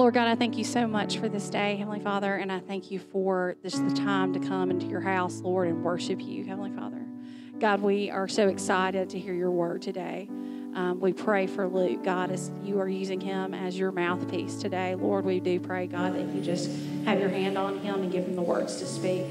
Lord God, I thank you so much for this day, Heavenly Father, and I thank you for this the time to come into your house, Lord, and worship you, Heavenly Father. God, we are so excited to hear your word today. Um, we pray for Luke, God, as you are using him as your mouthpiece today. Lord, we do pray, God, that you just have your hand on him and give him the words to speak.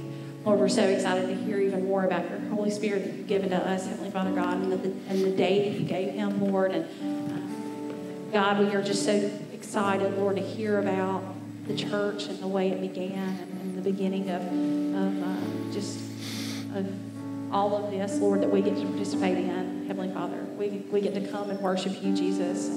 Lord, we're so excited to hear even more about your Holy Spirit that you've given to us, Heavenly Father God, and the, and the day that you gave him, Lord. And uh, God, we are just so excited, Lord, to hear about the church and the way it began and, the beginning of, of uh, just of all of this, Lord, that we get to participate in, Heavenly Father. We, we get to come and worship you, Jesus.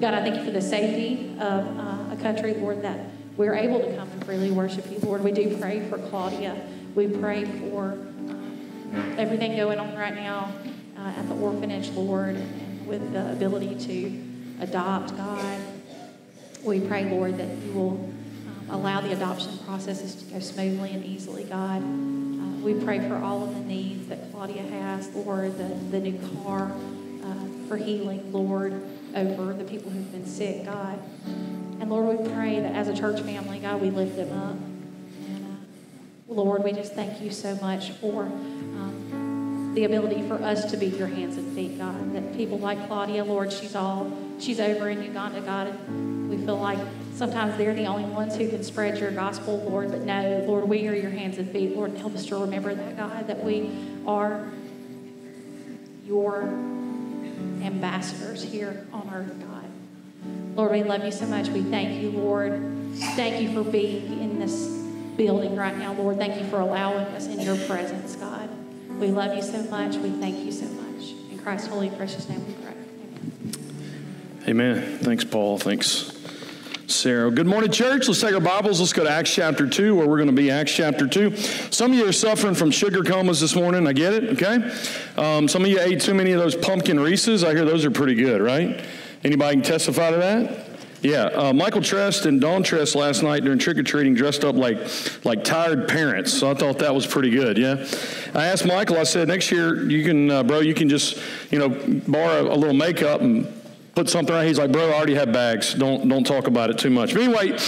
God, I thank you for the safety of uh, a country, Lord, that we're able to come and freely worship you, Lord. We do pray for Claudia. We pray for uh, everything going on right now uh, at the orphanage, Lord, with the ability to adopt, God. We pray, Lord, that you will um, allow the adoption processes to go smoothly and easily, God. Uh, we pray for all of the needs that Claudia has, Lord, the, the new car uh, for healing, Lord, over the people who've been sick, God. And Lord, we pray that as a church family, God, we lift them up. And uh, Lord, we just thank you so much for um, the ability for us to be your hands and feet, God. That people like Claudia, Lord, she's all she's over in Uganda, God, and we feel like sometimes they're the only ones who can spread your gospel, Lord. But no, Lord, we are your hands and feet, Lord, help us to remember that, God, that we are your ambassadors here on earth, God. Lord, we love you so much. We thank you, Lord. Thank you for being in this building right now, Lord. Thank you for allowing us in your presence, God. We love you so much. We thank you so much. In Christ's holy, precious name we pray. Amen. Amen. Thanks, Paul. Thanks. Sarah. Good morning, church. Let's take our Bibles. Let's go to Acts chapter 2, where we're going to be Acts chapter 2. Some of you are suffering from sugar comas this morning. I get it, okay? Um, some of you ate too many of those pumpkin Reese's. I hear those are pretty good, right? Anybody can testify to that? Yeah, uh, Michael Trest and Dawn Trest last night during trick or treating dressed up like like tired parents. So I thought that was pretty good. Yeah, I asked Michael. I said next year you can, uh, bro, you can just you know borrow a little makeup and put something right. He's like, bro, I already have bags. Don't don't talk about it too much. But anyway,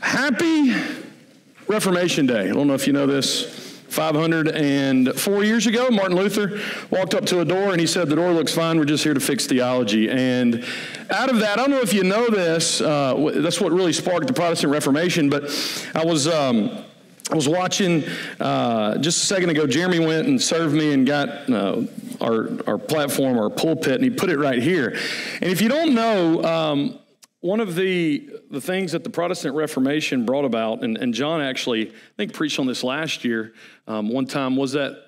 happy Reformation Day. I don't know if you know this. 504 years ago, Martin Luther walked up to a door and he said, The door looks fine, we're just here to fix theology. And out of that, I don't know if you know this, uh, that's what really sparked the Protestant Reformation, but I was. Um, I was watching uh, just a second ago. Jeremy went and served me and got uh, our, our platform, our pulpit, and he put it right here. And if you don't know, um, one of the, the things that the Protestant Reformation brought about, and, and John actually, I think, preached on this last year um, one time, was that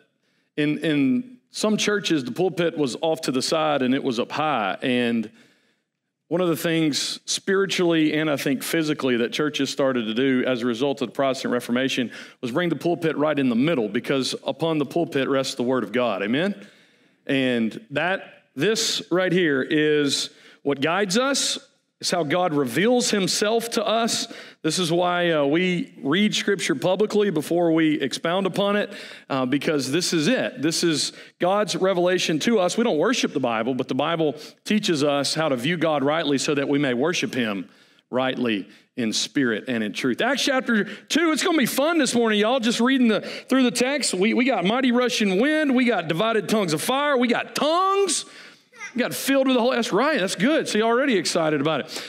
in, in some churches, the pulpit was off to the side and it was up high. And one of the things spiritually and I think physically that churches started to do as a result of the Protestant Reformation was bring the pulpit right in the middle because upon the pulpit rests the Word of God. Amen? And that, this right here is what guides us, it's how God reveals himself to us. This is why uh, we read scripture publicly before we expound upon it, uh, because this is it. This is God's revelation to us. We don't worship the Bible, but the Bible teaches us how to view God rightly so that we may worship him rightly in spirit and in truth. Acts chapter 2, it's going to be fun this morning, y'all. Just reading the, through the text. We, we got mighty rushing wind, we got divided tongues of fire, we got tongues. You got filled with the Holy. Spirit. That's right. That's good. See, already excited about it.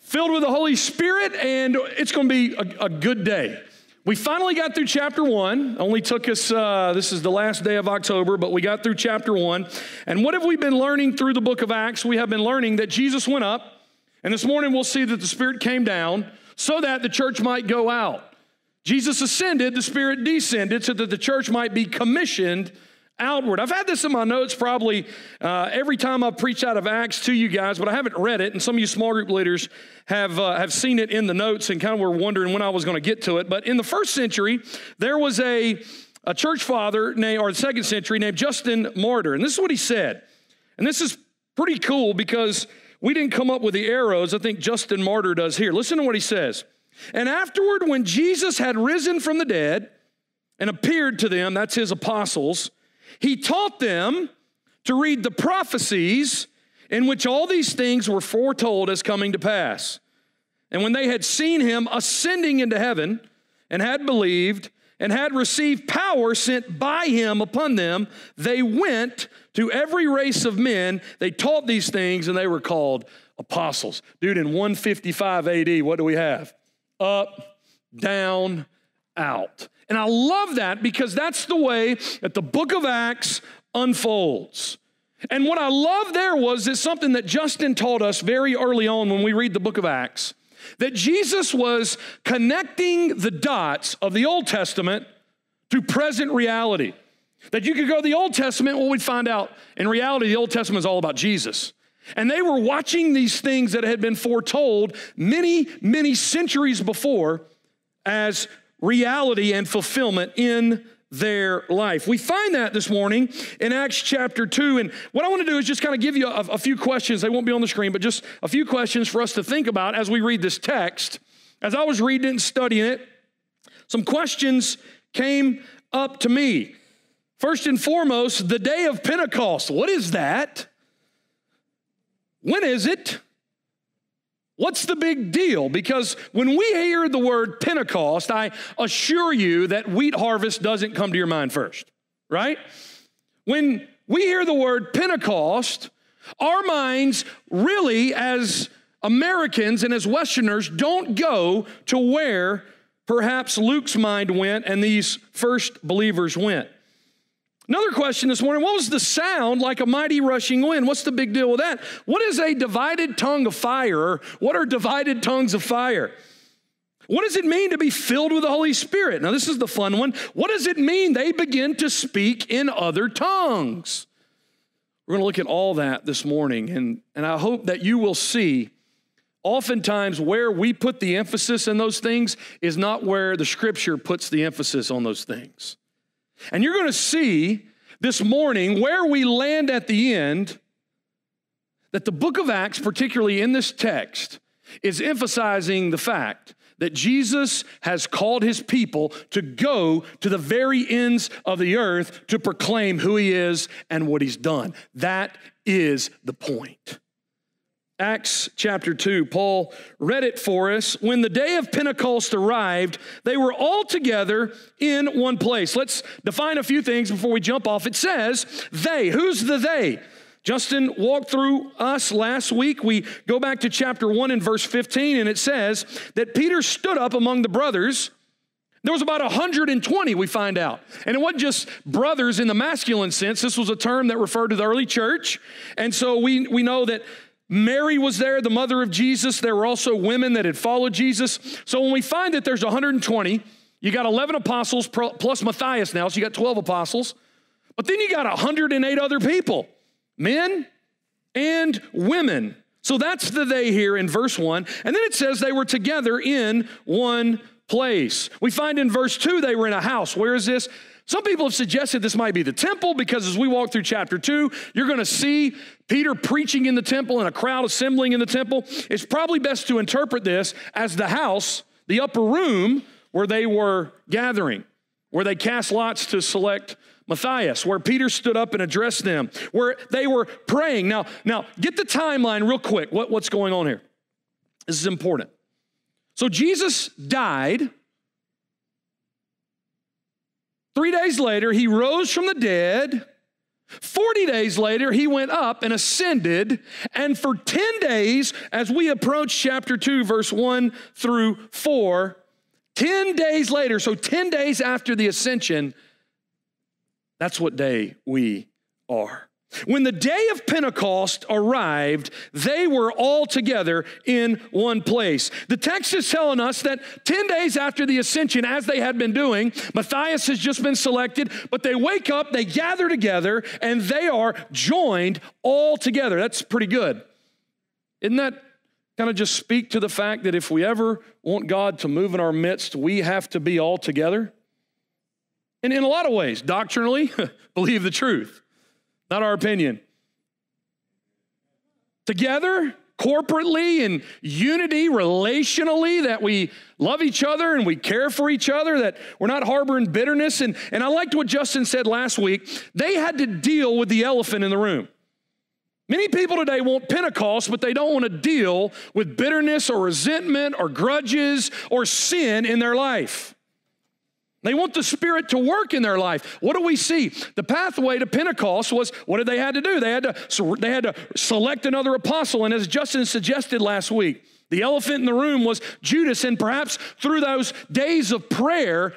Filled with the Holy Spirit, and it's going to be a, a good day. We finally got through chapter one. Only took us, uh, this is the last day of October, but we got through chapter one. And what have we been learning through the book of Acts? We have been learning that Jesus went up, and this morning we'll see that the Spirit came down so that the church might go out. Jesus ascended, the Spirit descended so that the church might be commissioned outward. I've had this in my notes probably uh, every time I've preached out of Acts to you guys, but I haven't read it. And some of you small group leaders have, uh, have seen it in the notes and kind of were wondering when I was going to get to it. But in the first century, there was a, a church father, named, or the second century, named Justin Martyr. And this is what he said. And this is pretty cool because we didn't come up with the arrows. I think Justin Martyr does here. Listen to what he says. And afterward, when Jesus had risen from the dead and appeared to them, that's his apostles, he taught them to read the prophecies in which all these things were foretold as coming to pass. And when they had seen him ascending into heaven and had believed and had received power sent by him upon them, they went to every race of men. They taught these things and they were called apostles. Dude, in 155 AD, what do we have? Up, down, out. And I love that because that's the way that the book of Acts unfolds. And what I love there was is something that Justin taught us very early on when we read the book of Acts that Jesus was connecting the dots of the Old Testament to present reality. That you could go to the Old Testament, what we'd find out in reality, the Old Testament is all about Jesus. And they were watching these things that had been foretold many, many centuries before as reality and fulfillment in their life. We find that this morning in Acts chapter 2. And what I want to do is just kind of give you a, a, few questions. They won't be on the screen, but just a few questions for us to think about as we read this text. As I was reading it and studying it, some questions came up to me. First and foremost, the day of Pentecost. What is that? When is it? What's the big deal? Because when we hear the word Pentecost, I assure you that wheat harvest doesn't come to your mind first, right? When we hear the word Pentecost, our minds really, as Americans and as Westerners, don't go to where perhaps Luke's mind went and these first believers went. Another question this morning what was the sound like a mighty rushing wind? What's the big deal with that? What is a divided tongue of fire? What are divided tongues of fire? What does it mean to be filled with the Holy Spirit? Now, this is the fun one. What does it mean they begin to speak in other tongues? We're going to look at all that this morning, and, and I hope that you will see oftentimes where we put the emphasis in those things is not where the scripture puts the emphasis on those things. And you're going to see this morning where we land at the end that the book of Acts, particularly in this text, is emphasizing the fact that Jesus has called his people to go to the very ends of the earth to proclaim who he is and what he's done. That is the point. Acts chapter 2, Paul read it for us. When the day of Pentecost arrived, they were all together in one place. Let's define a few things before we jump off. It says, they. Who's the they? Justin walked through us last week. We go back to chapter 1 and verse 15, and it says that Peter stood up among the brothers. There was about 120, we find out. And it wasn't just brothers in the masculine sense. This was a term that referred to the early church. And so we, we know that Mary was there, the mother of Jesus. There were also women that had followed Jesus. So when we find that there's 120, you got 11 apostles plus Matthias now, so you got 12 apostles. But then you got 108 other people, men and women. So that's the they here in verse 1. And then it says they were together in one place. We find in verse 2 they were in a house. Where is this? Some people have suggested this might be the temple because as we walk through chapter 2, you're going to see Peter preaching in the temple and a crowd assembling in the temple. It's probably best to interpret this as the house, the upper room where they were gathering, where they cast lots to select Matthias, where Peter stood up and addressed them, where they were praying. Now, now get the timeline real quick. What, what's going on here? This is important. So Jesus died Three days later, he rose from the dead. 40 days later, he went up and ascended. And for 10 days, as we approach chapter 2, verse 1 through 4, 10 days later, so 10 days after the ascension, that's what day we are. When the day of Pentecost arrived, they were all together in one place. The text is telling us that 10 days after the ascension, as they had been doing, Matthias has just been selected, but they wake up, they gather together, and they are joined all together. That's pretty good. Isn't that kind of just speak to the fact that if we ever want God to move in our midst, we have to be all together? And in a lot of ways, doctrinally, believe the truth, not our opinion. Together, corporately, in unity, relationally, that we love each other and we care for each other, that we're not harboring bitterness. And, and I liked what Justin said last week. They had to deal with the elephant in the room. Many people today want Pentecost, but they don't want to deal with bitterness or resentment or grudges or sin in their life. They want the Spirit to work in their life. What do we see? The pathway to Pentecost was what did they had to do? They had to, they had to select another apostle. And as Justin suggested last week, the elephant in the room was Judas. And perhaps through those days of prayer,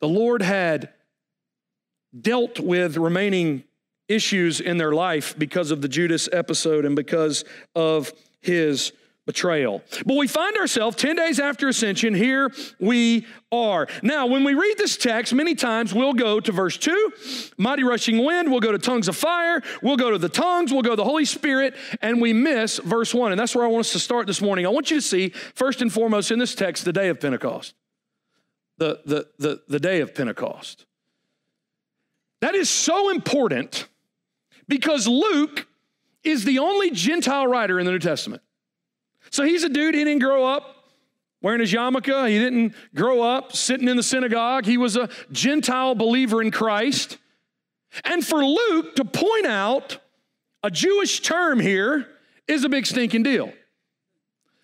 the Lord had dealt with remaining issues in their life because of the Judas episode and because of his betrayal. But we find ourselves 10 days after ascension, here we are. Now, when we read this text, many times we'll go to verse 2, mighty rushing wind, we'll go to tongues of fire, we'll go to the tongues, we'll go to the Holy Spirit, and we miss verse 1. And that's where I want us to start this morning. I want you to see, first and foremost, in this text, the day of Pentecost. The, the, the, the day of Pentecost. That is so important because Luke is the only Gentile writer in the New Testament. So he's a dude, he didn't grow up wearing his yarmulke. He didn't grow up sitting in the synagogue. He was a Gentile believer in Christ. And for Luke to point out a Jewish term here is a big stinking deal.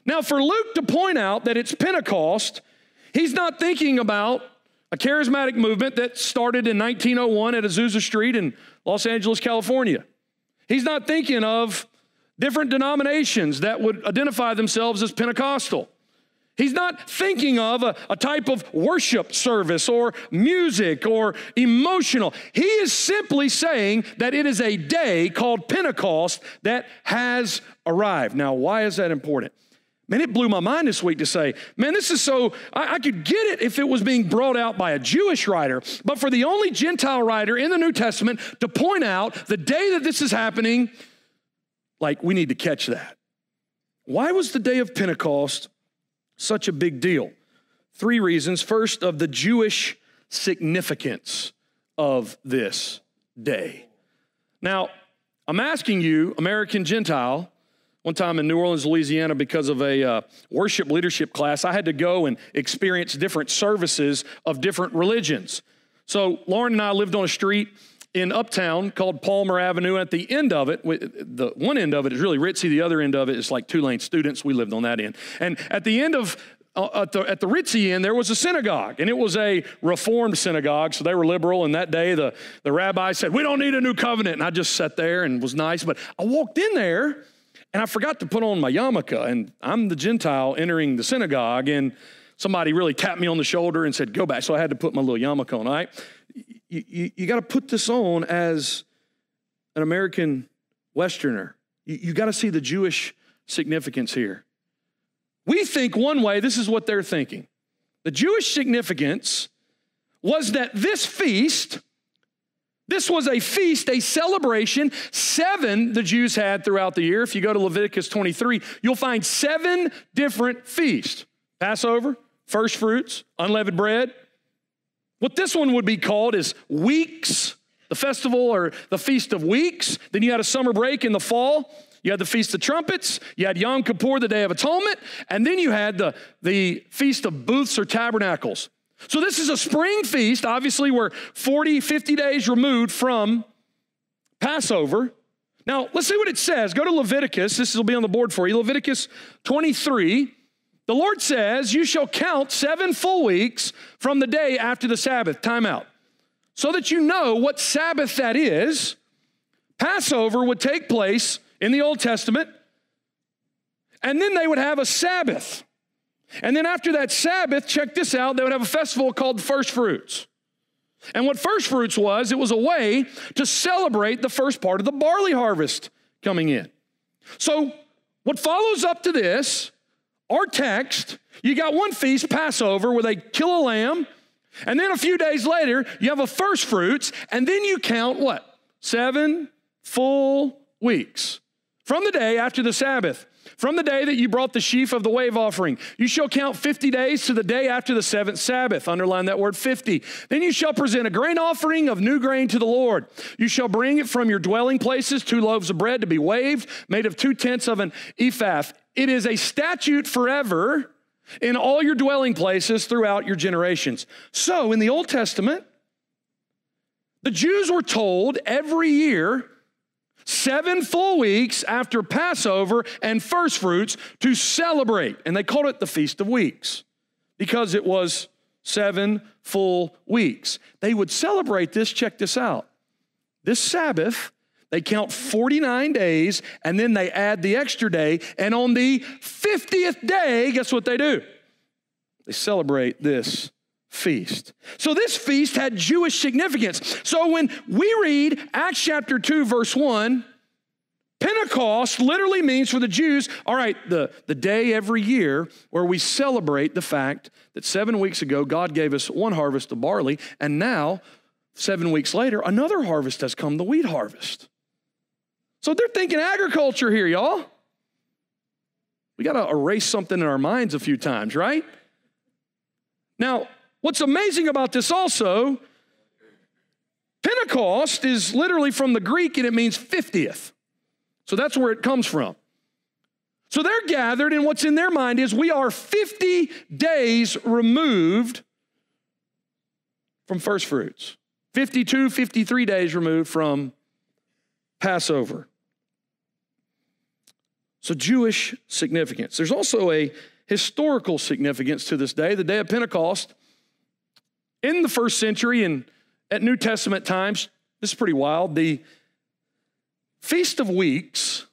Now, for Luke to point out that it's Pentecost, he's not thinking about a charismatic movement that started in 1901 at Azusa Street in Los Angeles, California. He's not thinking of different denominations that would identify themselves as Pentecostal. He's not thinking of a, a, type of worship service or music or emotional. He is simply saying that it is a day called Pentecost that has arrived. Now, why is that important? Man, it blew my mind this week to say, man, this is so, I, I could get it if it was being brought out by a Jewish writer, but for the only Gentile writer in the New Testament to point out the day that this is happening like, we need to catch that. Why was the day of Pentecost such a big deal? Three reasons. First, of the Jewish significance of this day. Now, I'm asking you, American Gentile, one time in New Orleans, Louisiana, because of a uh, worship leadership class, I had to go and experience different services of different religions. So, Lauren and I lived on a street in Uptown called Palmer Avenue. At the end of it, the one end of it is really ritzy. The other end of it is like Tulane students. We lived on that end. And at the end of uh, at, the, at the ritzy end, there was a synagogue, and it was a reformed synagogue, so they were liberal. And that day, the, the rabbi said, We don't need a new covenant. And I just sat there and was nice. But I walked in there, and I forgot to put on my yarmulke, and I'm the Gentile entering the synagogue, and somebody really tapped me on the shoulder and said, Go back. So I had to put my little yarmulke on, all right? You, you, you got to put this on as an American Westerner. You, you got to see the Jewish significance here. We think one way, this is what they're thinking. The Jewish significance was that this feast, this was a feast, a celebration. Seven the Jews had throughout the year. If you go to Leviticus 23, you'll find seven different feasts Passover, first fruits, unleavened bread, what this one would be called is weeks, the festival or the Feast of Weeks. Then you had a summer break in the fall. You had the Feast of Trumpets. You had Yom Kippur, the Day of Atonement. And then you had the, the Feast of Booths or Tabernacles. So this is a spring feast. Obviously, we're 40, 50 days removed from Passover. Now, let's see what it says. Go to Leviticus. This will be on the board for you. Leviticus 23. The Lord says, You shall count seven full weeks from the day after the Sabbath. Time out. So that you know what Sabbath that is. Passover would take place in the Old Testament, and then they would have a Sabbath. And then after that Sabbath, check this out, they would have a festival called First Fruits. And what first fruits was, it was a way to celebrate the first part of the barley harvest coming in. So, what follows up to this, our text, you got one feast, Passover, where they kill a lamb, and then a few days later, you have a first fruits, and then you count what? Seven full weeks from the day after the Sabbath. From the day that you brought the sheaf of the wave offering, you shall count 50 days to the day after the seventh Sabbath. Underline that word 50. Then you shall present a grain offering of new grain to the Lord. You shall bring it from your dwelling places, two loaves of bread to be waved, made of two tenths of an ephah. It is a statute forever in all your dwelling places throughout your generations. So in the Old Testament, the Jews were told every year seven full weeks after Passover and first fruits to celebrate. And they called it the Feast of Weeks because it was seven full weeks. They would celebrate this, check this out. This Sabbath, they count 49 days and then they add the extra day. And on the 50th day, guess what they do? They celebrate this feast. So this feast had Jewish significance. So when we read Acts chapter 2 verse 1, Pentecost literally means for the Jews, all right, the, the day every year where we celebrate the fact that seven weeks ago God gave us one harvest of barley, and now, seven weeks later, another harvest has come, the wheat harvest. So they're thinking agriculture here, y'all. We got to erase something in our minds a few times, right? Now, What's amazing about this also, Pentecost is literally from the Greek and it means 50th. So that's where it comes from. So they're gathered, and what's in their mind is we are 50 days removed from first fruits, 52, 53 days removed from Passover. So, Jewish significance. There's also a historical significance to this day. The day of Pentecost in the first century and at New Testament times, this is pretty wild. The Feast of Weeks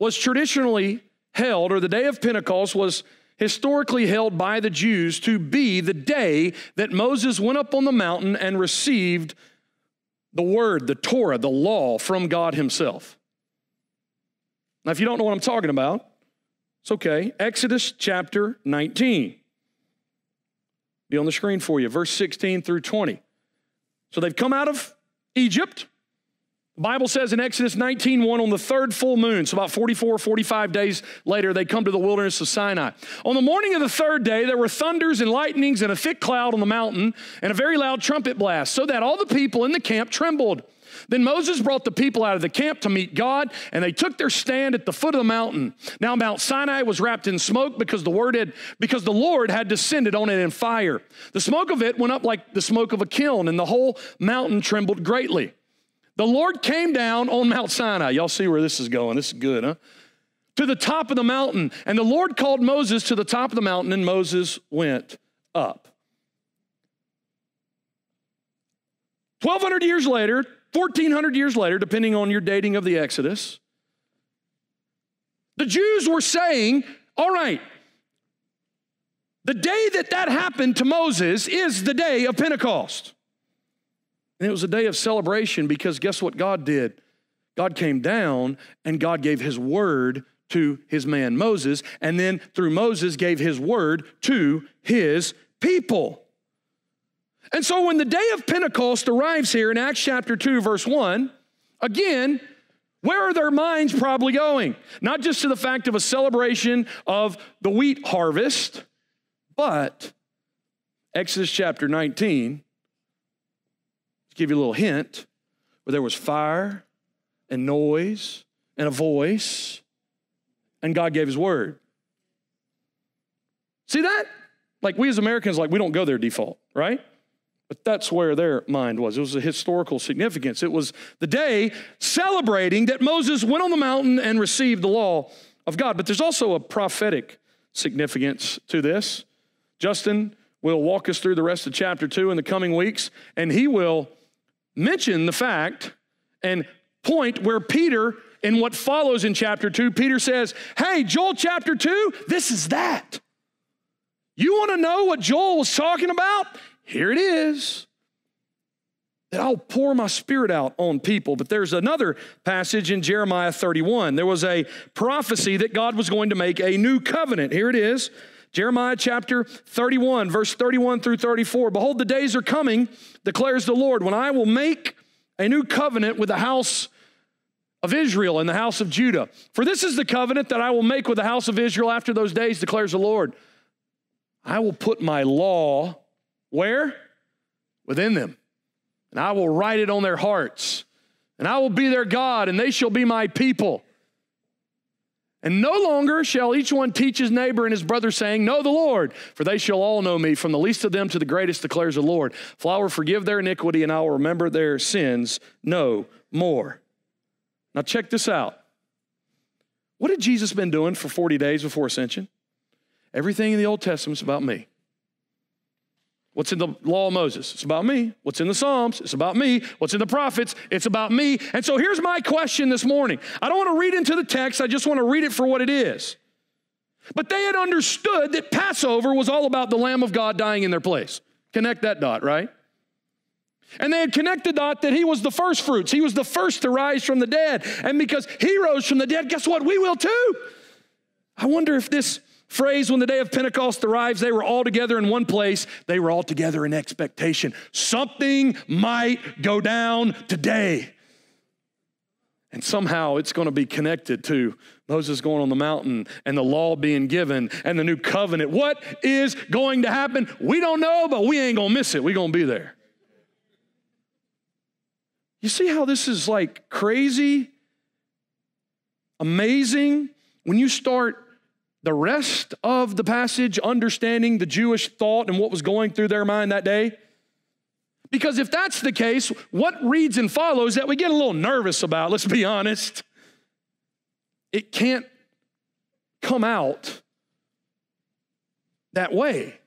was traditionally held, or the day of Pentecost was historically held by the Jews to be the day that Moses went up on the mountain and received the word, the Torah, the law from God Himself. Now, if you don't know what I'm talking about, it's okay. Exodus chapter 19 be on the screen for you, verse 16 through 20. So they've come out of Egypt. The Bible says in Exodus 19, 1, on the third full moon, so about 44, 45 days later, they come to the wilderness of Sinai. On the morning of the third day, there were thunders and lightnings and a thick cloud on the mountain and a very loud trumpet blast, so that all the people in the camp trembled. Then Moses brought the people out of the camp to meet God, and they took their stand at the foot of the mountain. Now Mount Sinai was wrapped in smoke because the word had because the Lord had descended on it in fire. The smoke of it went up like the smoke of a kiln, and the whole mountain trembled greatly. The Lord came down on Mount Sinai. Y'all see where this is going. This is good, huh? To the top of the mountain. And the Lord called Moses to the top of the mountain, and Moses went up. 1,200 years later, 1,400 years later, depending on your dating of the Exodus, the Jews were saying, all right, the day that that happened to Moses is the day of Pentecost. And it was a day of celebration because guess what God did? God came down and God gave his word to his man Moses, and then through Moses gave his word to his people. And so when the day of Pentecost arrives here in Acts chapter 2, verse 1, again, where are their minds probably going? Not just to the fact of a celebration of the wheat harvest, but Exodus chapter 19, to give you a little hint, where there was fire and noise and a voice, and God gave his word. See that? Like we as Americans, like we don't go there default, right? But that's where their mind was. It was a historical significance. It was the day celebrating that Moses went on the mountain and received the law of God. But there's also a prophetic significance to this. Justin will walk us through the rest of chapter two in the coming weeks, and he will mention the fact and point where Peter, in what follows in chapter two, Peter says, Hey, Joel chapter two, this is that. You want to know what Joel was talking about? Here it is. that I'll pour my spirit out on people. But there's another passage in Jeremiah 31. There was a prophecy that God was going to make a new covenant. Here it is. Jeremiah chapter 31, verse 31 through 34. Behold, the days are coming, declares the Lord, when I will make a new covenant with the house of Israel and the house of Judah. For this is the covenant that I will make with the house of Israel after those days, declares the Lord. I will put my law where? Within them. And I will write it on their hearts. And I will be their God, and they shall be my people. And no longer shall each one teach his neighbor and his brother, saying, Know the Lord, for they shall all know me, from the least of them to the greatest, declares the Lord. For I will forgive their iniquity, and I will remember their sins no more. Now, check this out. What had Jesus been doing for 40 days before ascension? Everything in the Old Testament is about me. What's in the law of Moses? It's about me. What's in the Psalms? It's about me. What's in the prophets? It's about me. And so here's my question this morning. I don't want to read into the text, I just want to read it for what it is. But they had understood that Passover was all about the Lamb of God dying in their place. Connect that dot, right? And they had connected dot that he was the first fruits. He was the first to rise from the dead. And because he rose from the dead, guess what? We will too. I wonder if this phrase when the day of Pentecost arrives, they were all together in one place. They were all together in expectation. Something might go down today. And somehow it's going to be connected to Moses going on the mountain and the law being given and the new covenant. What is going to happen? We don't know, but we ain't going to miss it. We're going to be there. You see how this is like crazy, amazing? When you start the rest of the passage understanding the Jewish thought and what was going through their mind that day? Because if that's the case, what reads and follows that we get a little nervous about, let's be honest, it can't come out that way.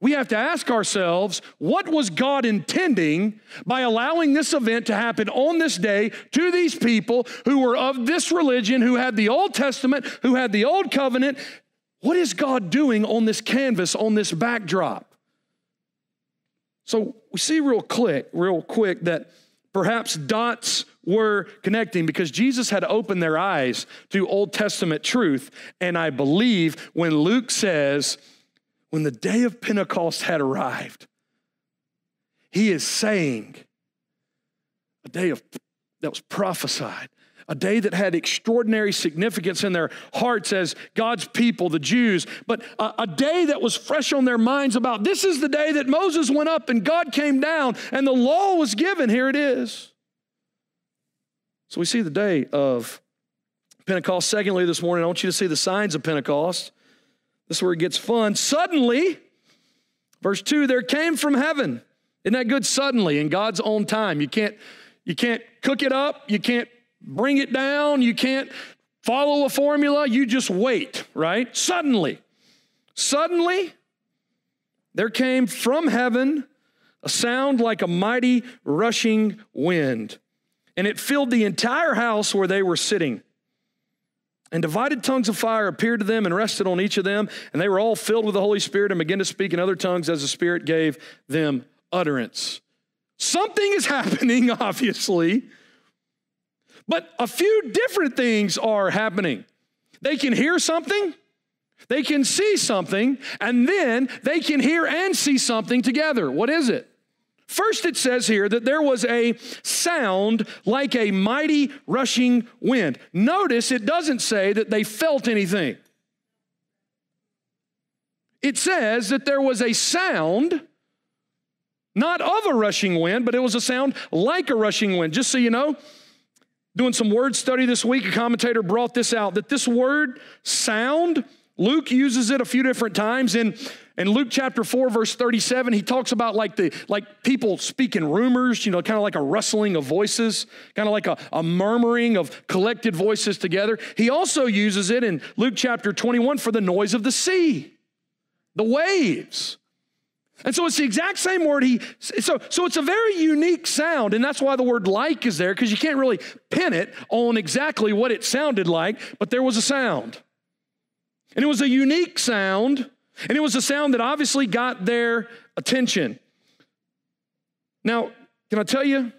We have to ask ourselves what was God intending by allowing this event to happen on this day to these people who were of this religion, who had the Old Testament, who had the Old Covenant? What is God doing on this canvas, on this backdrop? So we see real quick, real quick that perhaps dots were connecting because Jesus had opened their eyes to Old Testament truth. And I believe when Luke says, when the day of Pentecost had arrived, he is saying, a day of, that was prophesied, a day that had extraordinary significance in their hearts as God's people, the Jews, but a, a, day that was fresh on their minds about this is the day that Moses went up and God came down and the law was given. Here it is. So we see the day of Pentecost. Secondly, this morning, I want you to see the signs of Pentecost. This is where it gets fun. Suddenly, verse 2, there came from heaven. Isn't that good? Suddenly, in God's own time. You can't, you can't cook it up, you can't bring it down, you can't follow a formula, you just wait, right? Suddenly. Suddenly, there came from heaven a sound like a mighty rushing wind, and it filled the entire house where they were sitting. And divided tongues of fire appeared to them and rested on each of them, and they were all filled with the Holy Spirit and began to speak in other tongues as the Spirit gave them utterance. Something is happening, obviously, but a few different things are happening. They can hear something, they can see something, and then they can hear and see something together. What is it? First, it says here that there was a sound like a mighty rushing wind. Notice it doesn't say that they felt anything. It says that there was a sound, not of a rushing wind, but it was a sound like a rushing wind. Just so you know, doing some word study this week, a commentator brought this out that this word sound, Luke uses it a few different times in in Luke chapter 4, verse 37, he talks about like the like people speaking rumors, you know, kind of like a rustling of voices, kind of like a, a murmuring of collected voices together. He also uses it in Luke chapter 21 for the noise of the sea, the waves. And so it's the exact same word he so so it's a very unique sound and that's why the word like is there because you can't really pin it on exactly what it sounded like, but there was a sound. And it was a unique sound and it was a sound that obviously got their attention. Now, can I tell you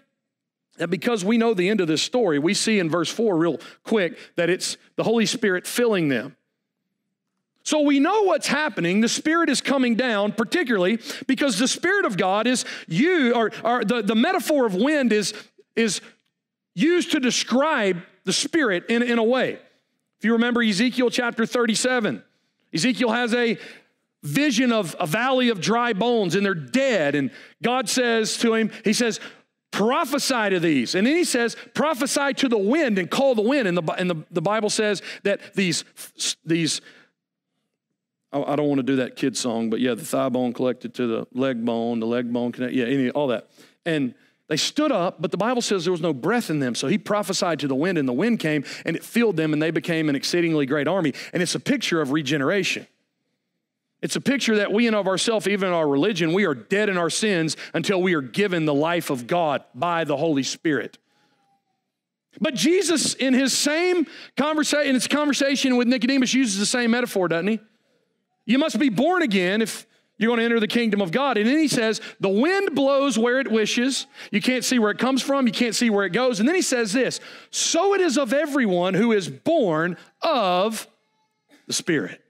that because we know the end of this story, we see in verse 4 real quick that it's the Holy Spirit filling them. So we know what's happening. The Spirit is coming down, particularly because the Spirit of God is you, or, or the, the metaphor of wind is, is used to describe the Spirit in, in a way. If you remember Ezekiel chapter 37, Ezekiel has a vision of a valley of dry bones and they're dead. And God says to him, He says, prophesy to these. And then he says, prophesy to the wind and call the wind. And the, and the, the Bible says that these, these, I don't want to do that kid song, but yeah, the thigh bone collected to the leg bone, the leg bone connected, yeah, any, all that. And they stood up, but the Bible says there was no breath in them. So he prophesied to the wind, and the wind came and it filled them, and they became an exceedingly great army. And it's a picture of regeneration. It's a picture that we and of ourselves, even our religion, we are dead in our sins until we are given the life of God by the Holy Spirit. But Jesus, in his same conversation, in his conversation with Nicodemus, uses the same metaphor, doesn't he? You must be born again if you're going to enter the kingdom of God. And then he says, the wind blows where it wishes. You can't see where it comes from, you can't see where it goes. And then he says this so it is of everyone who is born of the Spirit.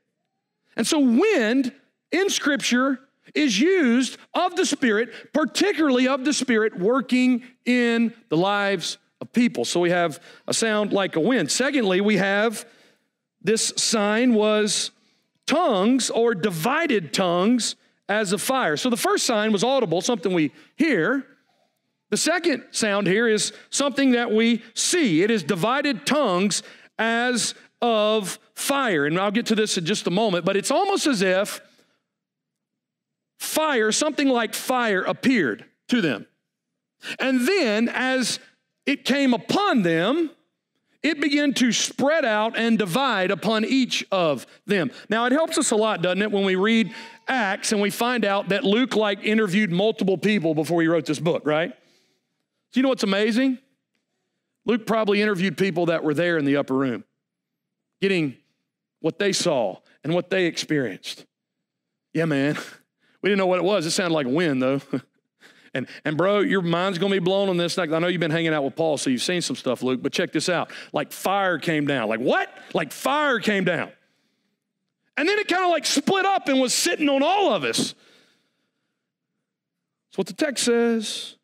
And so, wind in Scripture is used of the Spirit, particularly of the Spirit working in the lives of people. So we have a sound like a wind. Secondly, we have this sign was tongues or divided tongues as a fire. So the first sign was audible, something we hear. The second sound here is something that we see. It is divided tongues as of fire. And I'll get to this in just a moment, but it's almost as if fire, something like fire, appeared to them. And then as it came upon them, it began to spread out and divide upon each of them. Now, it helps us a lot, doesn't it, when we read Acts and we find out that Luke, like, interviewed multiple people before he wrote this book, right? Do you know what's amazing? Luke probably interviewed people that were there in the upper room getting what they saw and what they experienced. Yeah, man. We didn't know what it was. It sounded like wind, though. and, and bro, your mind's going to be blown on this. I know you've been hanging out with Paul, so you've seen some stuff, Luke, but check this out. Like fire came down. Like what? Like fire came down. And then it kind of like split up and was sitting on all of us. That's what the text says.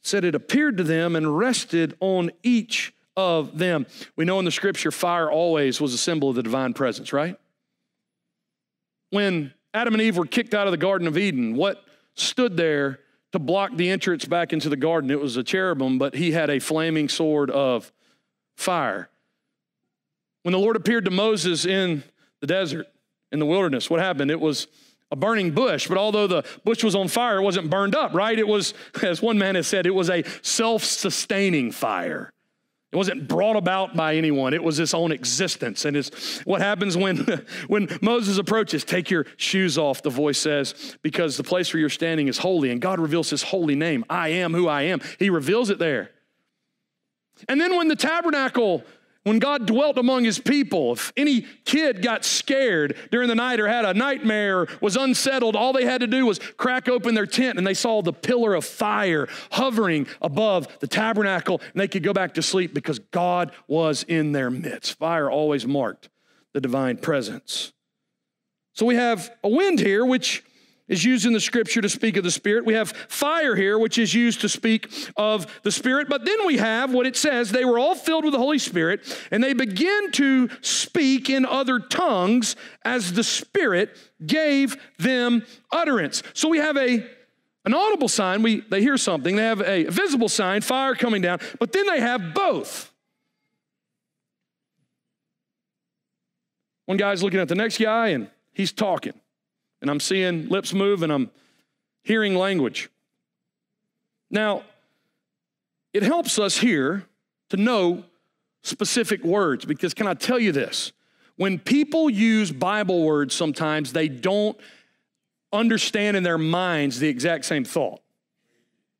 It said it appeared to them and rested on each of them. We know in the scripture, fire always was a symbol of the divine presence, right? When Adam and Eve were kicked out of the Garden of Eden, what stood there to block the entrance back into the garden? It was a cherubim, but he had a flaming sword of fire. When the Lord appeared to Moses in the desert, in the wilderness, what happened? It was a burning bush, but although the bush was on fire, it wasn't burned up, right? It was, as one man has said, it was a self sustaining fire. It wasn't brought about by anyone. It was its own existence. And it's what happens when, when Moses approaches, take your shoes off, the voice says, because the place where you're standing is holy. And God reveals his holy name. I am who I am. He reveals it there. And then when the tabernacle when God dwelt among his people, if any kid got scared during the night or had a nightmare, or was unsettled, all they had to do was crack open their tent and they saw the pillar of fire hovering above the tabernacle and they could go back to sleep because God was in their midst. Fire always marked the divine presence. So we have a wind here, which is used in the scripture to speak of the Spirit. We have fire here, which is used to speak of the Spirit. But then we have what it says they were all filled with the Holy Spirit, and they begin to speak in other tongues as the Spirit gave them utterance. So we have a an audible sign, we, they hear something. They have a visible sign, fire coming down, but then they have both. One guy's looking at the next guy and he's talking and I'm seeing lips move and I'm hearing language. Now, it helps us here to know specific words because can I tell you this? When people use Bible words, sometimes they don't understand in their minds the exact same thought.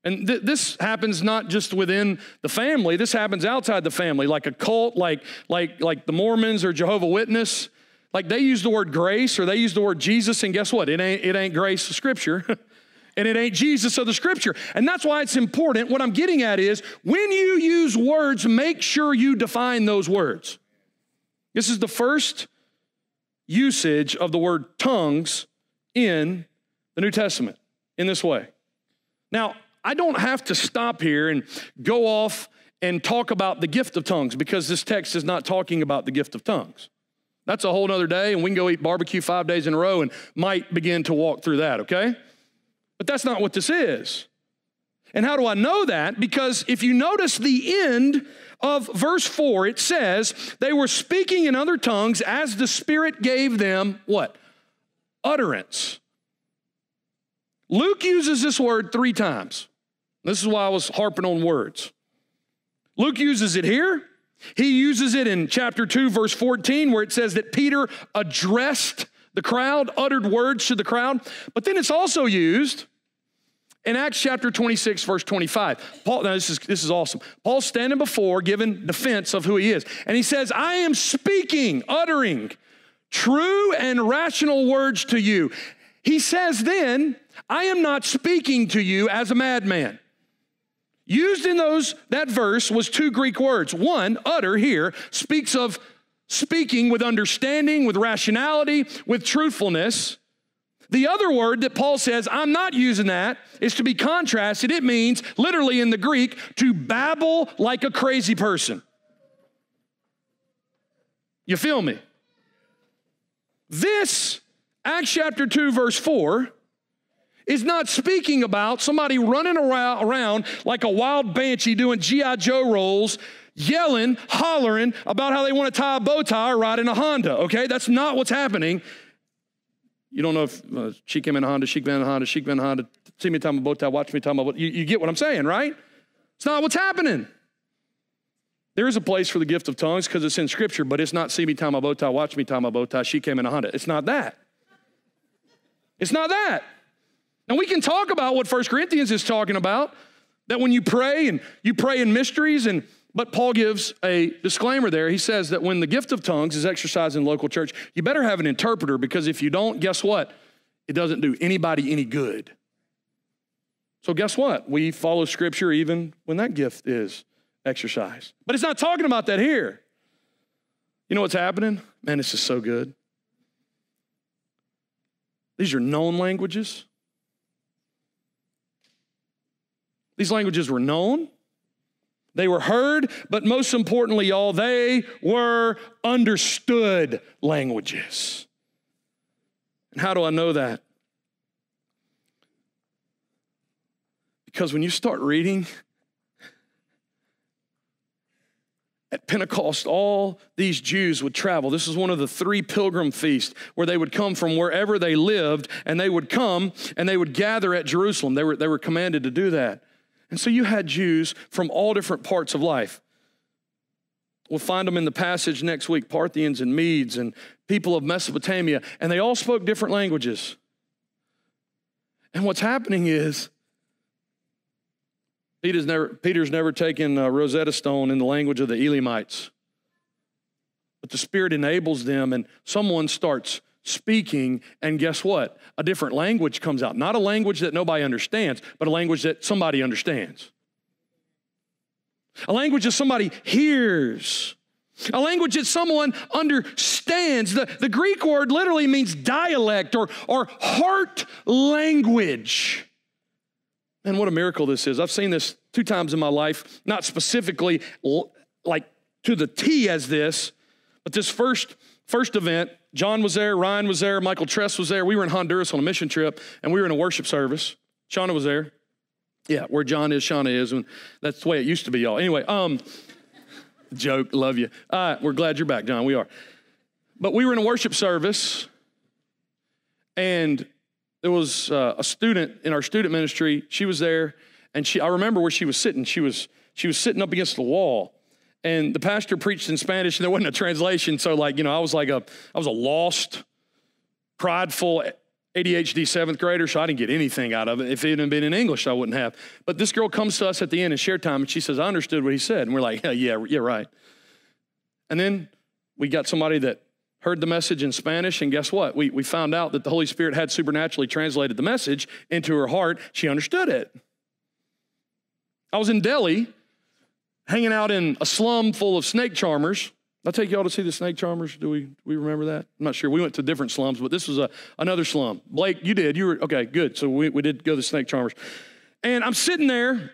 And th- this happens not just within the family, this happens outside the family, like a cult, like, like, like the Mormons or Jehovah Witness. Like they use the word grace or they use the word Jesus, and guess what? It ain't, it ain't grace of scripture. and it ain't Jesus of the scripture. And that's why it's important. What I'm getting at is when you use words, make sure you define those words. This is the first usage of the word tongues in the New Testament in this way. Now, I don't have to stop here and go off and talk about the gift of tongues because this text is not talking about the gift of tongues. That's a whole other day, and we can go eat barbecue five days in a row and might begin to walk through that, okay? But that's not what this is. And how do I know that? Because if you notice the end of verse 4, it says, they were speaking in other tongues as the Spirit gave them what? Utterance. Luke uses this word three times. This is why I was harping on words. Luke uses it here. He uses it in chapter 2, verse 14, where it says that Peter addressed the crowd, uttered words to the crowd. But then it's also used in Acts chapter 26, verse 25. Paul, now this is, this is awesome. Paul's standing before, giving defense of who he is. And he says, I am speaking, uttering true and rational words to you. He says then, I am not speaking to you as a madman. Used in those that verse was two Greek words. One, utter here, speaks of speaking with understanding, with rationality, with truthfulness. The other word that Paul says, I'm not using that, is to be contrasted. It means, literally in the Greek, to babble like a crazy person. You feel me? This, Acts chapter 2, verse 4, is not speaking about somebody running around like a wild banshee doing G.I. Joe rolls, yelling, hollering about how they want to tie a bow tie or ride in a Honda, okay? That's not what's happening. You don't know if uh, she came in a Honda, she came in a Honda, she came in a Honda, see me tie my bow tie, watch me tie my bow you, you get what I'm saying, right? It's not what's happening. There is a place for the gift of tongues because it's in Scripture, but it's not see me tie my bow tie, watch me tie my bow tie, she came in a Honda. It's not that. It's not that. And we can talk about what First Corinthians is talking about, that when you pray and you pray in mysteries and but Paul gives a disclaimer there. He says that when the gift of tongues is exercised in local church, you better have an interpreter because if you don't, guess what? It doesn't do anybody any good. So, guess what? We follow scripture even when that gift is exercised. But it's not talking about that here. You know what's happening? Man, this is so good. These are known languages. These languages were known, they were heard, but most importantly, y'all, they were understood languages. And how do I know that? Because when you start reading, At Pentecost, all these Jews would travel. This is one of the three pilgrim feasts where they would come from wherever they lived and they would come and they would gather at Jerusalem. They were, they were commanded to do that. And so you had Jews from all different parts of life. We'll find them in the passage next week Parthians and Medes and people of Mesopotamia, and they all spoke different languages. And what's happening is, Peter's never, Peter's never taken a Rosetta Stone in the language of the Elamites. But the Spirit enables them, and someone starts speaking, and guess what? A different language comes out. Not a language that nobody understands, but a language that somebody understands. A language that somebody hears. A language that someone understands. The, the Greek word literally means dialect or, or heart language. And what a miracle this is. I've seen this two times in my life, not specifically like to the T as this, but this first first event John was there, Ryan was there, Michael Tress was there. We were in Honduras on a mission trip, and we were in a worship service. Shauna was there. Yeah, where John is, Shauna is, and that's the way it used to be, y'all. Anyway, um, joke, love you. Uh, we're glad you're back, John. We are. But we were in a worship service, and there was uh, a student in our student ministry. She was there, and she I remember where she was sitting. She was she was sitting up against the wall, and the pastor preached in Spanish and there wasn't a translation. So, like, you know, I was like a, I was a lost, prideful ADHD seventh grader, so I didn't get anything out of it. If it had been in English, I wouldn't have. But this girl comes to us at the end and share time, and she says, I understood what he said. And we're like, yeah, yeah, yeah, right. And then we got somebody that heard the message in Spanish, and guess what? We, we found out that the Holy Spirit had supernaturally translated the message into her heart. She understood it. I was in Delhi, hanging out in a slum full of snake charmers. I'll take y'all to see the snake charmers. Do we, do we remember that? I'm not sure. We went to different slums, but this was a, another slum. Blake, you did. You were, okay, good. So we, we did go to the snake charmers. And I'm sitting there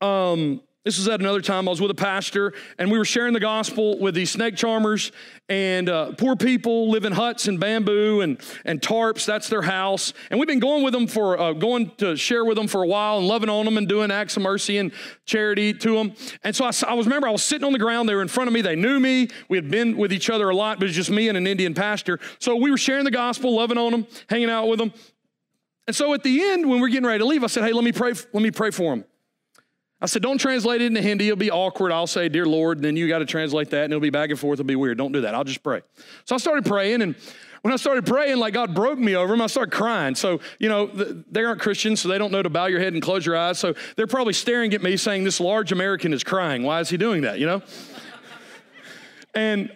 um, this was at another time. I was with a pastor, and we were sharing the gospel with these snake charmers and uh, poor people live in huts and bamboo and, and tarps. That's their house. And we've been going with them for, uh, going to share with them for a while and loving on them and doing acts of mercy and charity to them. And so I, I was, remember, I was sitting on the ground. They were in front of me. They knew me. We had been with each other a lot, but it was just me and an Indian pastor. So we were sharing the gospel, loving on them, hanging out with them. And so at the end, when we're getting ready to leave, I said, hey, let me pray, let me pray for them. I said, don't translate it into Hindi. It'll be awkward. I'll say, Dear Lord, and then you got to translate that, and it'll be back and forth. It'll be weird. Don't do that. I'll just pray. So I started praying, and when I started praying, like God broke me over them, I started crying. So, you know, they aren't Christians, so they don't know to bow your head and close your eyes. So they're probably staring at me saying, This large American is crying. Why is he doing that, you know? and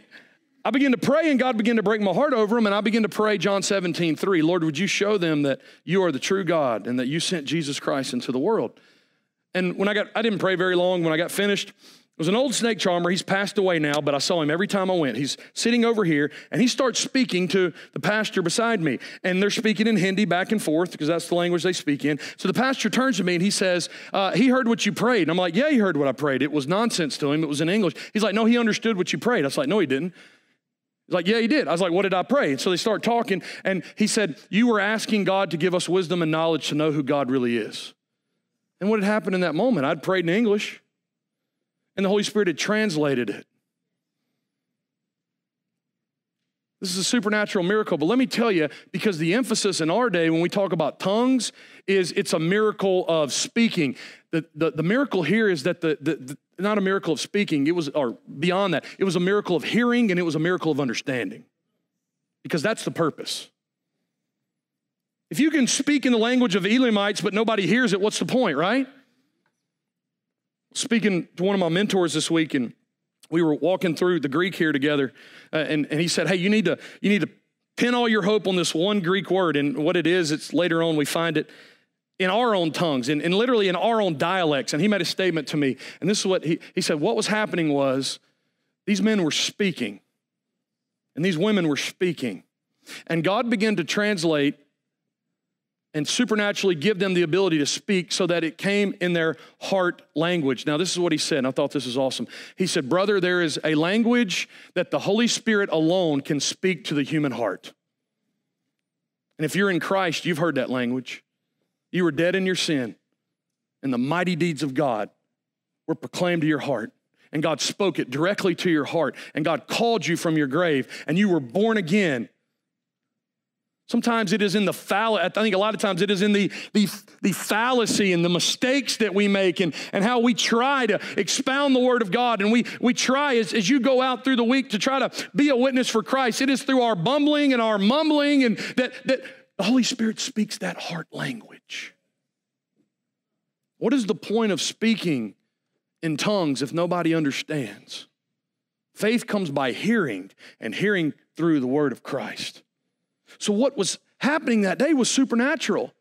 I began to pray, and God began to break my heart over them. And I began to pray John 17, 3. Lord, would you show them that you are the true God and that you sent Jesus Christ into the world? And when I got, I didn't pray very long. When I got finished, it was an old snake charmer. He's passed away now, but I saw him every time I went. He's sitting over here, and he starts speaking to the pastor beside me. And they're speaking in Hindi back and forth because that's the language they speak in. So the pastor turns to me and he says, uh, He heard what you prayed. And I'm like, Yeah, he heard what I prayed. It was nonsense to him, it was in English. He's like, No, he understood what you prayed. I was like, No, he didn't. He's like, Yeah, he did. I was like, What did I pray? And so they start talking, and he said, You were asking God to give us wisdom and knowledge to know who God really is. And what had happened in that moment? I'd prayed in English, and the Holy Spirit had translated it. This is a supernatural miracle, but let me tell you, because the emphasis in our day when we talk about tongues is it's a miracle of speaking. The, the, the miracle here is that the, the, the, not a miracle of speaking, it was, or beyond that, it was a miracle of hearing and it was a miracle of understanding. Because that's the purpose. If you can speak in the language of Elamites, but nobody hears it, what's the point, right? Speaking to one of my mentors this week, and we were walking through the Greek here together, uh, and, and he said, Hey, you need to, you need to pin all your hope on this one Greek word. And what it is, it's later on we find it in our own tongues and, and literally in our own dialects. And he made a statement to me. And this is what he, he said what was happening was these men were speaking, and these women were speaking. And God began to translate and supernaturally give them the ability to speak so that it came in their heart language. Now, this is what he said, and I thought this was awesome. He said, Brother, there is a language that the Holy Spirit alone can speak to the human heart. And if you're in Christ, you've heard that language. You were dead in your sin, and the mighty deeds of God were proclaimed to your heart. And God spoke it directly to your heart, and God called you from your grave, and you were born again Sometimes it is in the fall. I think a lot of times it is in the, the, the fallacy and the mistakes that we make and, and how we try to expound the word of God. And we, we try as, as you go out through the week to try to be a witness for Christ. It is through our bumbling and our mumbling and that, that the Holy Spirit speaks that heart language. What is the point of speaking in tongues if nobody understands? Faith comes by hearing and hearing through the word of Christ. So, what was happening that day was supernatural,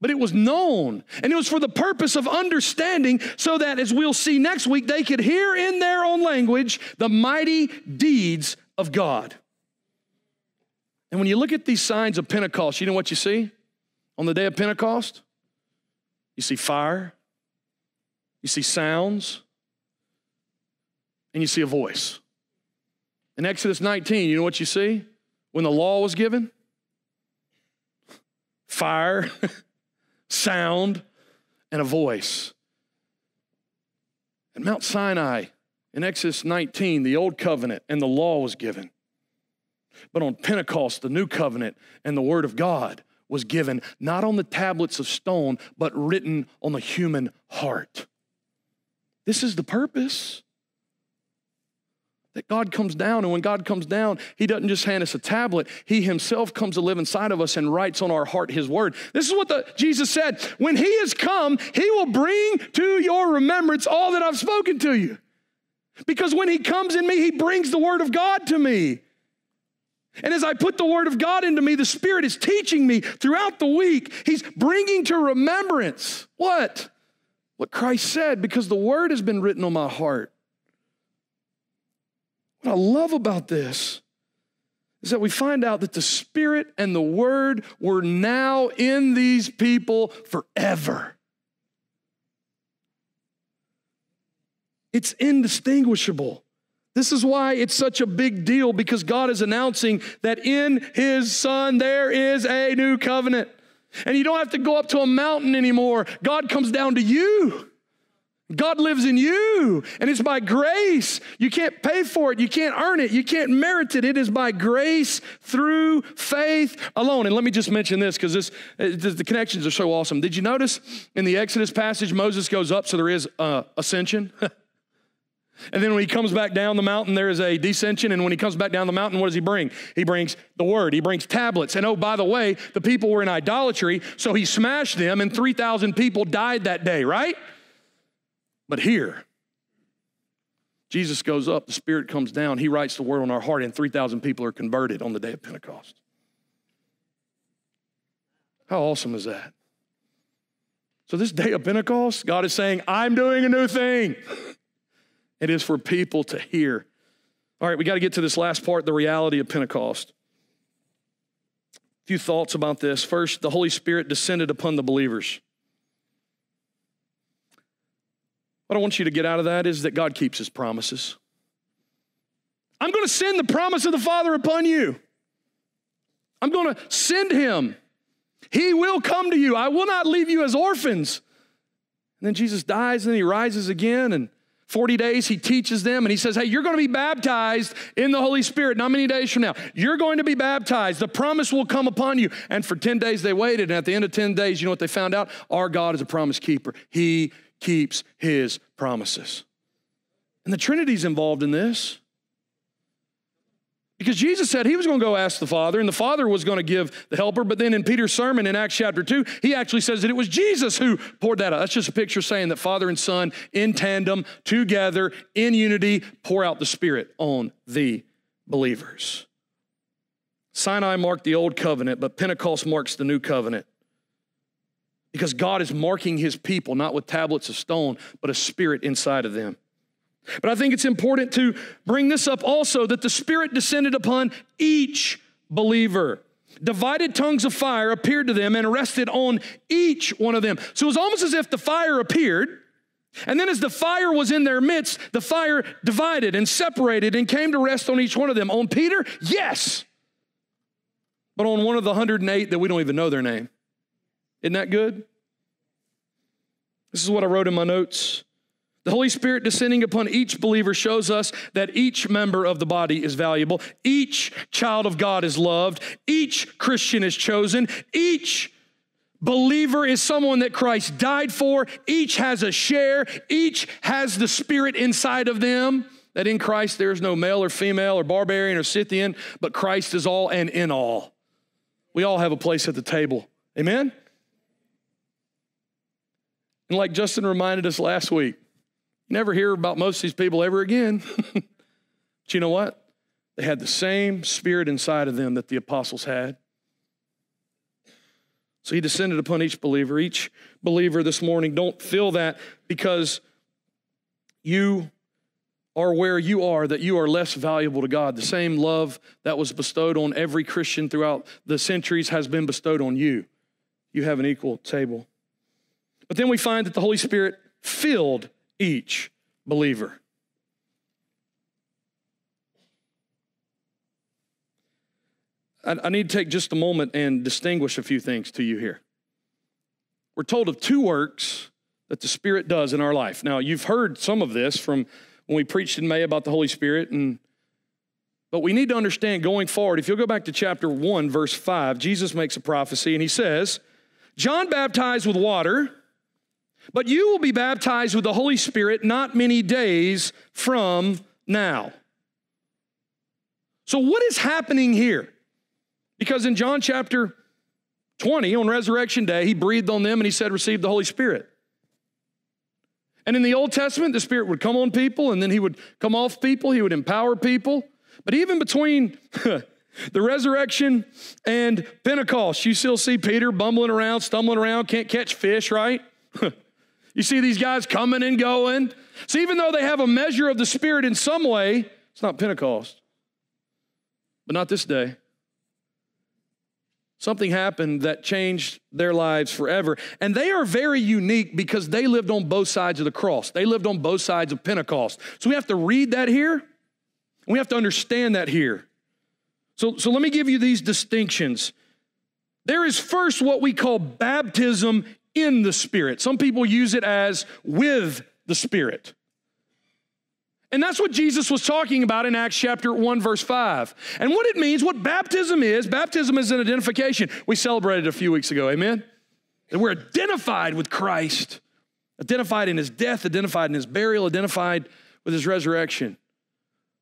but it was known. And it was for the purpose of understanding so that, as we'll see next week, they could hear in their own language the mighty deeds of God. And when you look at these signs of Pentecost, you know what you see on the day of Pentecost? You see fire, you see sounds, and you see a voice. In Exodus 19, you know what you see? When the law was given, fire, sound, and a voice. At Mount Sinai, in Exodus 19, the old covenant and the law was given. But on Pentecost, the new covenant and the word of God was given, not on the tablets of stone, but written on the human heart. This is the purpose that God comes down. And when God comes down, He doesn't just hand us a tablet, He Himself comes to live inside of us and writes on our heart His word. This is what the, Jesus said When He has come, He will bring to your remembrance all that I've spoken to you. Because when He comes in me, He brings the word of God to me. And as I put the word of God into me, the Spirit is teaching me throughout the week. He's bringing to remembrance what? What Christ said, because the word has been written on my heart. What I love about this is that we find out that the Spirit and the Word were now in these people forever. It's indistinguishable. This is why it's such a big deal because God is announcing that in His Son there is a new covenant. And you don't have to go up to a mountain anymore. God comes down to you. God lives in you, and it's by grace. You can't pay for it, you can't earn it, you can't merit it. It is by grace through faith alone. And let me just mention this because this the connections are so awesome. Did you notice in the Exodus passage, Moses goes up, so there is uh, ascension. And then when he comes back down the mountain, there is a descension. And when he comes back down the mountain, what does he bring? He brings the word, he brings tablets. And oh, by the way, the people were in idolatry, so he smashed them, and 3,000 people died that day, right? But here, Jesus goes up, the Spirit comes down, he writes the word on our heart, and 3,000 people are converted on the day of Pentecost. How awesome is that? So, this day of Pentecost, God is saying, I'm doing a new thing. It is for people to hear. All right, we got to get to this last part the reality of Pentecost. A few thoughts about this. First, the Holy Spirit descended upon the believers. What I want you to get out of that is that God keeps his promises. I'm going to send the promise of the Father upon you. I'm going to send him. He will come to you. I will not leave you as orphans. And then Jesus dies and he rises again and 40 days, he teaches them and he says, Hey, you're going to be baptized in the Holy Spirit not many days from now. You're going to be baptized. The promise will come upon you. And for 10 days, they waited. And at the end of 10 days, you know what they found out? Our God is a promise keeper. He keeps his promises. And the Trinity's involved in this. Because Jesus said he was going to go ask the Father, and the Father was going to give the helper. But then in Peter's sermon in Acts chapter 2, he actually says that it was Jesus who poured that out. That's just a picture saying that Father and Son in tandem, together, in unity, pour out the Spirit on the believers. Sinai marked the old covenant, but Pentecost marks the new covenant. Because God is marking his people, not with tablets of stone, but a spirit inside of them. But I think it's important to bring this up also that the Spirit descended upon each believer. Divided tongues of fire appeared to them and rested on each one of them. So it was almost as if the fire appeared, and then as the fire was in their midst, the fire divided and separated and came to rest on each one of them. On Peter, yes. But on one of the 108 that we don't even know their name. Isn't that good? This is what I wrote in my notes. The Holy Spirit descending upon each believer shows us that each member of the body is valuable. Each child of God is loved. Each Christian is chosen. Each believer is someone that Christ died for. Each has a share. Each has the Spirit inside of them. That in Christ there is no male or female or barbarian or Scythian, but Christ is all and in all. We all have a place at the table. Amen? And like Justin reminded us last week, you never hear about most of these people ever again. but you know what? They had the same spirit inside of them that the apostles had. So he descended upon each believer. Each believer this morning, don't feel that because you are where you are, that you are less valuable to God. The same love that was bestowed on every Christian throughout the centuries has been bestowed on you. You have an equal table. But then we find that the Holy Spirit filled each believer. I, I need to take just a moment and distinguish a few things to you here. We're told of two works that the Spirit does in our life. Now, you've heard some of this from when we preached in May about the Holy Spirit, and but we need to understand going forward. If you'll go back to chapter 1, verse 5, Jesus makes a prophecy and he says, John baptized with water but you will be baptized with the Holy Spirit not many days from now. So, what is happening here? Because in John chapter 20, on resurrection day, he breathed on them and he said, Receive the Holy Spirit. And in the Old Testament, the Spirit would come on people and then he would come off people, he would empower people. But even between The resurrection and Pentecost. You still see Peter bumbling around, stumbling around, can't catch fish, right? you see these guys coming and going. So even though they have a measure of the Spirit in some way, it's not Pentecost. But not this day. Something happened that changed their lives forever. And they are very unique because they lived on both sides of the cross. They lived on both sides of Pentecost. So we have to read that here. We have to understand that here. So, so let me give you these distinctions. There is first what we call baptism in the Spirit. Some people use it as with the Spirit. And that's what Jesus was talking about in Acts chapter 1, verse 5. And what it means, what baptism is, baptism is an identification. We celebrated a few weeks ago, amen? And we're identified with Christ, identified in his death, identified in his burial, identified with his resurrection.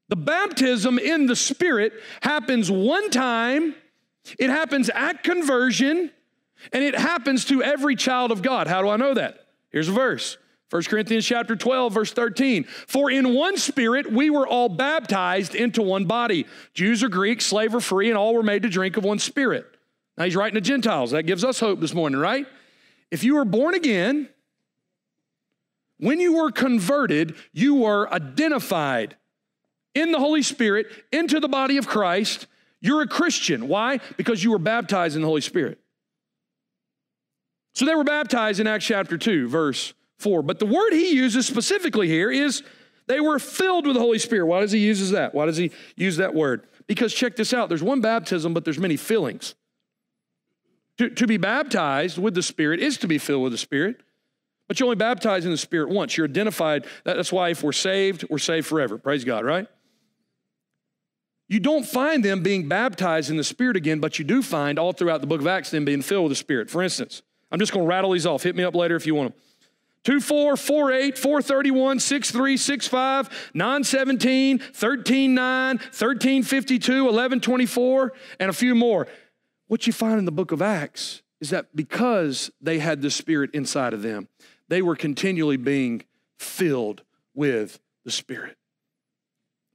The baptism in the Spirit happens one time, it happens at conversion, and it happens to every child of God. How do I know that? Here's a verse 1 Corinthians chapter 12 verse 13. For in one spirit we were all baptized into one body. Jews or Greeks, slave or free, and all were made to drink of one spirit. Now he's writing to Gentiles. That gives us hope this morning, right? If you were born again, when you were converted, you were identified in the Holy Spirit into the body of Christ. You're a Christian. Why? Because you were baptized in the Holy Spirit. So they were baptized in Acts chapter 2, verse 4. But the word he uses specifically here is they were filled with the Holy Spirit. Why does he use that? Why does he use that word? Because check this out there's one baptism, but there's many fillings. To, to be baptized with the Spirit is to be filled with the Spirit, but you're only baptized in the Spirit once. You're identified. That's why if we're saved, we're saved forever. Praise God, right? You don't find them being baptized in the Spirit again, but you do find all throughout the book of Acts them being filled with the Spirit. For instance, I'm just going to rattle these off. Hit me up later if you want them. 2 4, 4 8, 4 31, 6 3, 6 5, 9 17, 13 9, 13 52, 11 24, and a few more. What you find in the book of Acts is that because they had the Spirit inside of them, they were continually being filled with the Spirit.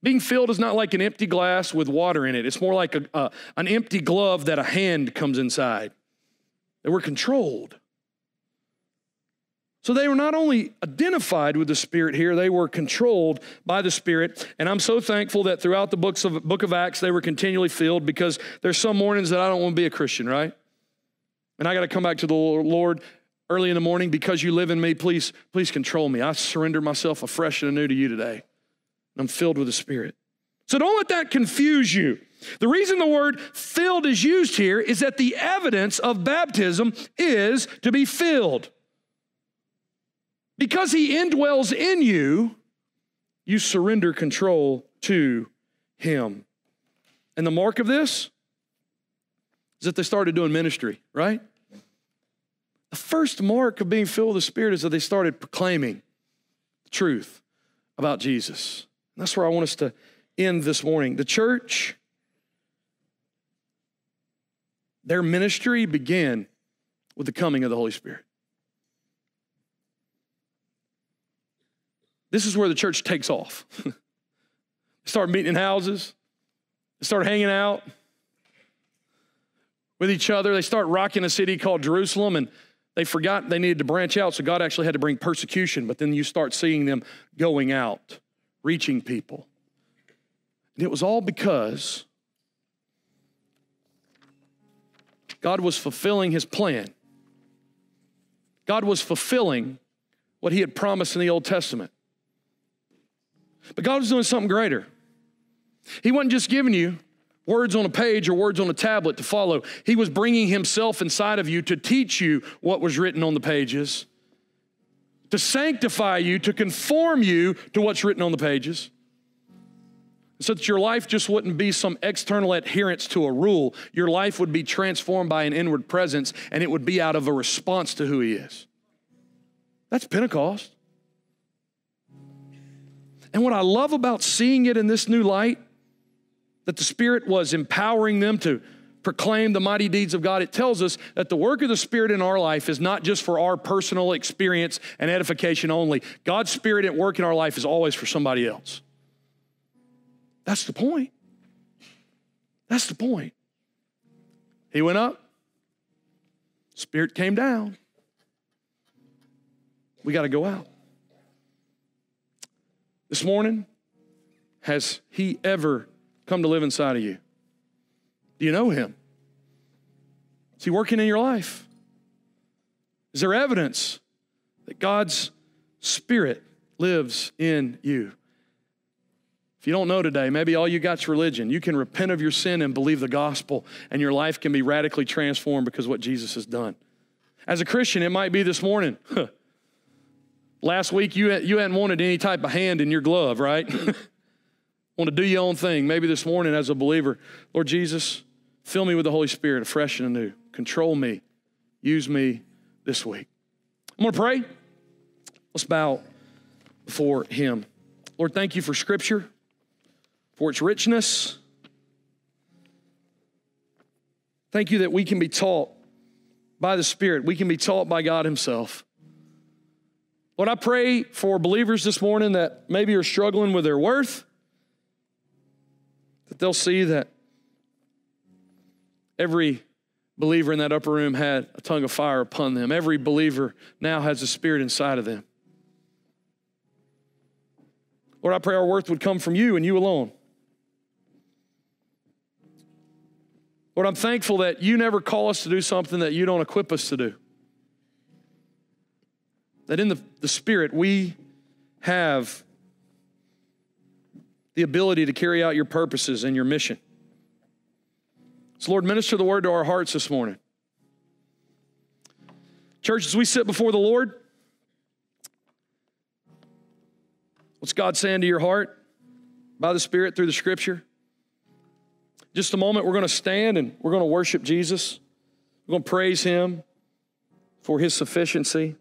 Being filled is not like an empty glass with water in it. It's more like a, an empty glove that a hand comes inside. They were controlled. So they were not only identified with the Spirit here, they were controlled by the Spirit. And I'm so thankful that throughout the books of book of Acts, they were continually filled because there's some mornings that I don't want to be a Christian, right? And I got to come back to the Lord early in the morning because you live in me. Please, please control me. I surrender myself afresh and anew to you today. I'm filled with the Spirit. So don't let that confuse you. The reason the word filled is used here is that the evidence of baptism is to be filled. Because he indwells in you, you surrender control to him. And the mark of this is that they started doing ministry, right? The first mark of being filled with the Spirit is that they started proclaiming the truth about Jesus. And that's where I want us to end this morning. The church, their ministry began with the coming of the Holy Spirit. This is where the church takes off. they start meeting in houses, they start hanging out with each other. They start rocking a city called Jerusalem, and they forgot they needed to branch out, so God actually had to bring persecution. But then you start seeing them going out, reaching people. And it was all because God was fulfilling his plan. God was fulfilling what he had promised in the Old Testament. But God was doing something greater. He wasn't just giving you words on a page or words on a tablet to follow, He was bringing Himself inside of you to teach you what was written on the pages, to sanctify you, to conform you to what's written on the pages. So that your life just wouldn't be some external adherence to a rule. Your life would be transformed by an inward presence, and it would be out of a response to who He is. That's Pentecost. And what I love about seeing it in this new light, that the Spirit was empowering them to proclaim the mighty deeds of God, it tells us that the work of the Spirit in our life is not just for our personal experience and edification only. God's Spirit at work in our life is always for somebody else. That's the point. That's the point. He went up, Spirit came down. We got to go out. This morning, has He ever come to live inside of you? Do you know Him? Is He working in your life? Is there evidence that God's Spirit lives in you? If you don't know today, maybe all you got's religion. You can repent of your sin and believe the gospel, and your life can be radically transformed because what Jesus has done. As a Christian, it might be this morning. Last week, you, you hadn't wanted any type of hand in your glove, right? Want to do your own thing. Maybe this morning, as a believer, Lord Jesus, fill me with the Holy Spirit, fresh and anew. Control me. Use me this week. I'm going to pray. Let's bow before Him. Lord, thank you for Scripture for its richness. Thank you that we can be taught by the Spirit, we can be taught by God Himself. Lord, I pray for believers this morning that maybe are struggling with their worth, that they'll see that every believer in that upper room had a tongue of fire upon them. Every believer now has a spirit inside of them. Lord, I pray our worth would come from you and you alone. Lord, I'm thankful that you never call us to do something that you don't equip us to do. That in the, the Spirit, we have the ability to carry out your purposes and your mission. So, Lord, minister the word to our hearts this morning. Church, as we sit before the Lord, what's God saying to your heart by the Spirit through the Scripture? Just a moment, we're going to stand and we're going to worship Jesus. We're going to praise Him for His sufficiency.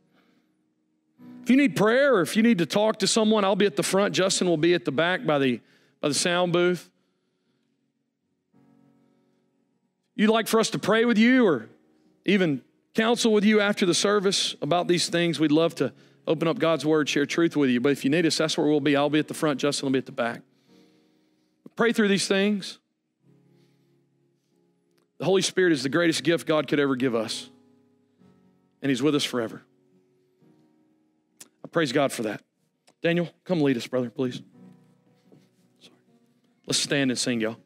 If you need prayer or if you need to talk to someone, I'll be at the front. Justin will be at the back by the, by the sound booth. You'd like for us to pray with you or even counsel with you after the service about these things, we'd love to open up God's word, share truth with you. But if you need us, that's where we'll be. I'll be at the front, Justin will be at the back. Pray through these things. The Holy Spirit is the greatest gift God could ever give us, and He's with us forever. I praise God for that. Daniel, come lead us, brother, please. Sorry. Let's stand and sing, y'all.